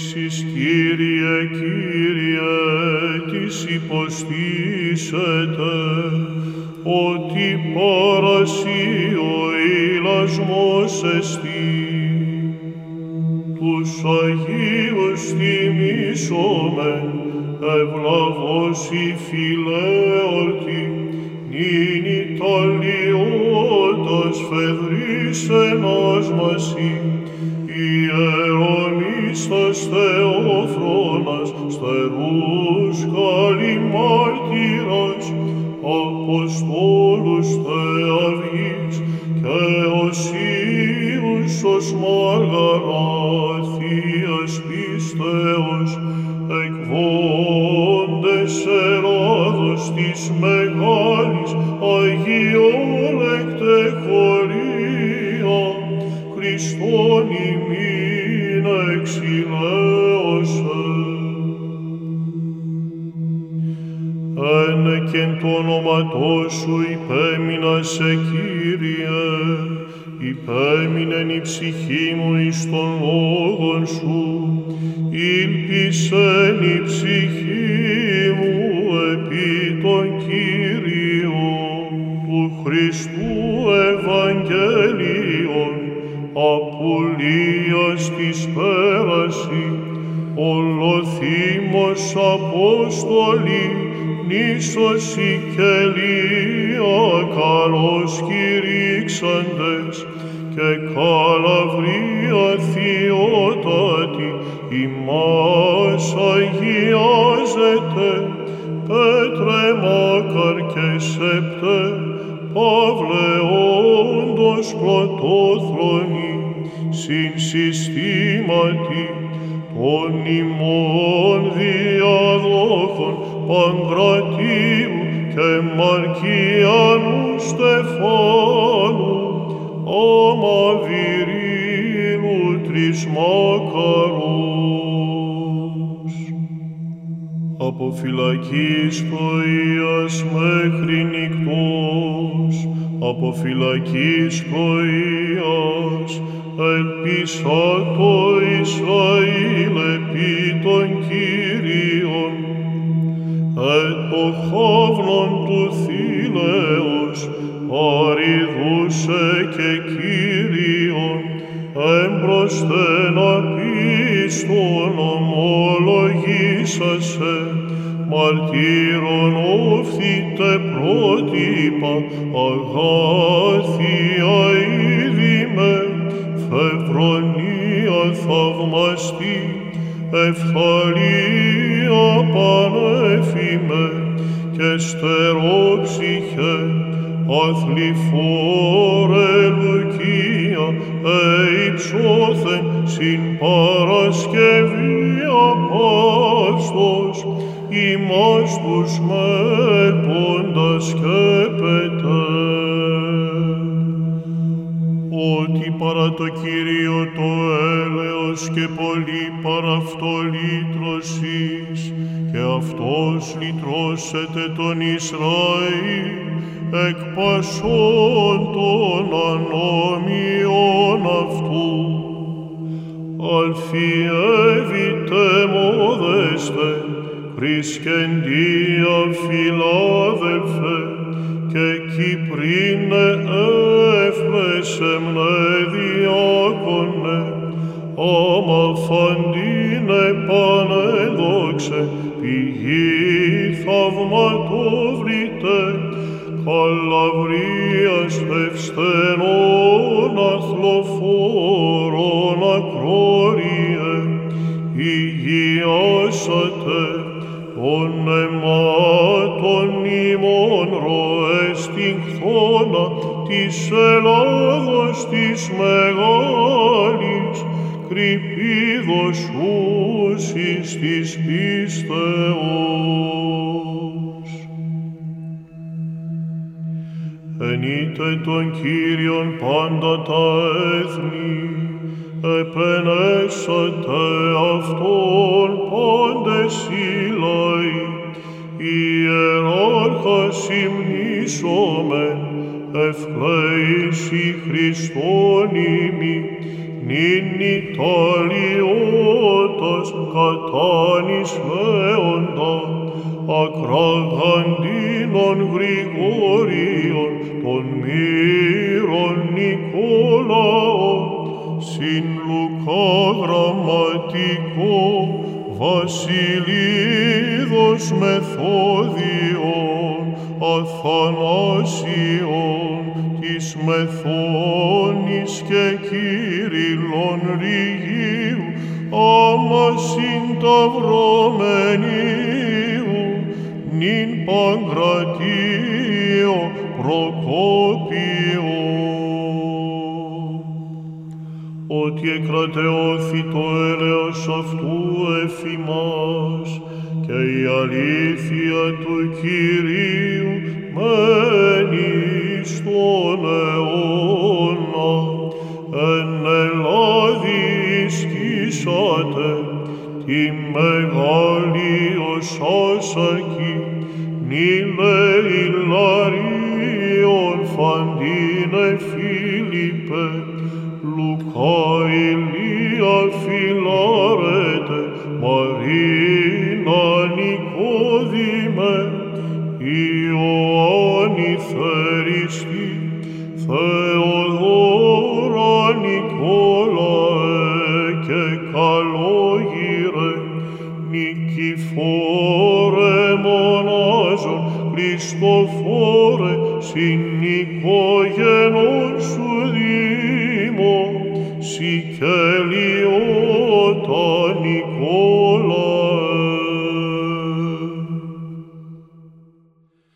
επίσης, Κύριε, Κύριε, της υποστήσετε, ότι παρασύ ο ηλασμός εστί. Τους Αγίους τιμήσομεν, ευλαβώς η φιλέορτη, νυν Ιταλιώτας φεδρής ενάσμασι, ιερομίστας Θεόφρονας, στερούς καλυμάρτυρας, Αποστόλους Θεαυγής και οσίους ως μαργαράθιας πίστεως, εκβόντες Ελλάδος της μεγάλης Αγιών εκτεχωρία, Χριστόν ημίν Ένε και εν το όνοματό σου υπέμεινα σε Κύριε, υπέμεινεν η ψυχή μου εις των λόγων σου, ήλπισεν η ψυχή μου επί των Κύριων, του Χριστού Ευαγγέλιον, απουλίας της πέρασης, ολοθύμος Απόστολη, νήσωση και λία καλώς κηρύξαντες και καλαβρία θειότατη ημάς αγιάζεται, Πέτρε μάκαρ και σεπτέ, Παύλε όντως πρωτόθρονη, συν συστήματι των ημών διαδόχων Παγκρατίου και Μαρκιανού Στεφάνου, άμα βυρίλου τρισμάκαρους. Από φυλακής πρωίας μέχρι νυχτός, από φυλακής πρωίας, ελπίσα το Ισραήλ επί των Κύριων, εποχόβνων του θήλεως, παριδούσε και Κύριον, έμπροσθεν απίστων ομολογήσασε, μαρτύρων όφθητε πρότυπα, αγάθια είδημε, φευρονία θαυμαστή, ευθαλία πανέφημε και στερόψυχε, αθληφόρε λουκία, εϊψώθεν συν Παρασκευή απάστος, ημάς τους μέλποντας σκέπετε. Ότι παρά το Κύριο το έλεος και πολύ παρά αυτό λύτρωσης, και αυτός λυτρώσεται τον Ισραήλ, εκ πασών των ανώμιων αυτού. Αλφιεύητε μόδεστε, Χριστιαντία φιλάδελφε, και Κυπρίνε έφλεσεμνε διάκονε, άμα φαντίνε πανέδοξε, πηγή θαυματόβρητε, καλαβρίας ευστενών αθλοφόρων ακρόριε, υγιάσατε των αιμάτων ημών ροές την χθόνα της Ελλάδος της μεγάλης, κρυπίδος ούσης της πίστεως. Ενείτε τον Κύριον πάντα τα έθνη, επενέσατε Αυτόν πάντες οι λαοί, ιεράρχας υμνήσομεν, ευκλαίσι Χριστόν ημί, νυν Ιταλιώτας Πλατάνης Λέοντα, Ακραγαντίνων Γρηγόριων, των Μύρων Νικόλαων, συν Λουκά γραμματικό, Βασιλίδος Μεθόδιον, Αθανάσιον, της Μεθόνης και Κύριλλον Ρηγίου, άμα συνταυρωμενίου, νυν Παγκρατίο Προκόπιο. Ότι εκρατεώθη το έλεος αυτού εφημάς και η αλήθεια του Κυρίου μένει στον αιώνα. Εν Ελλάδη ισκήσατε τη μεγάλη ως άσακη νήλε Ιλαρίων φαντίνε Φίλιππε Λουκά Ηλία Φιλάρετε Θεοδόρα Νικόλαε και καλόγυρε Νικηφόρε μονάζον Χριστοφόρε συν οικογενών σου δήμο Σικέλιο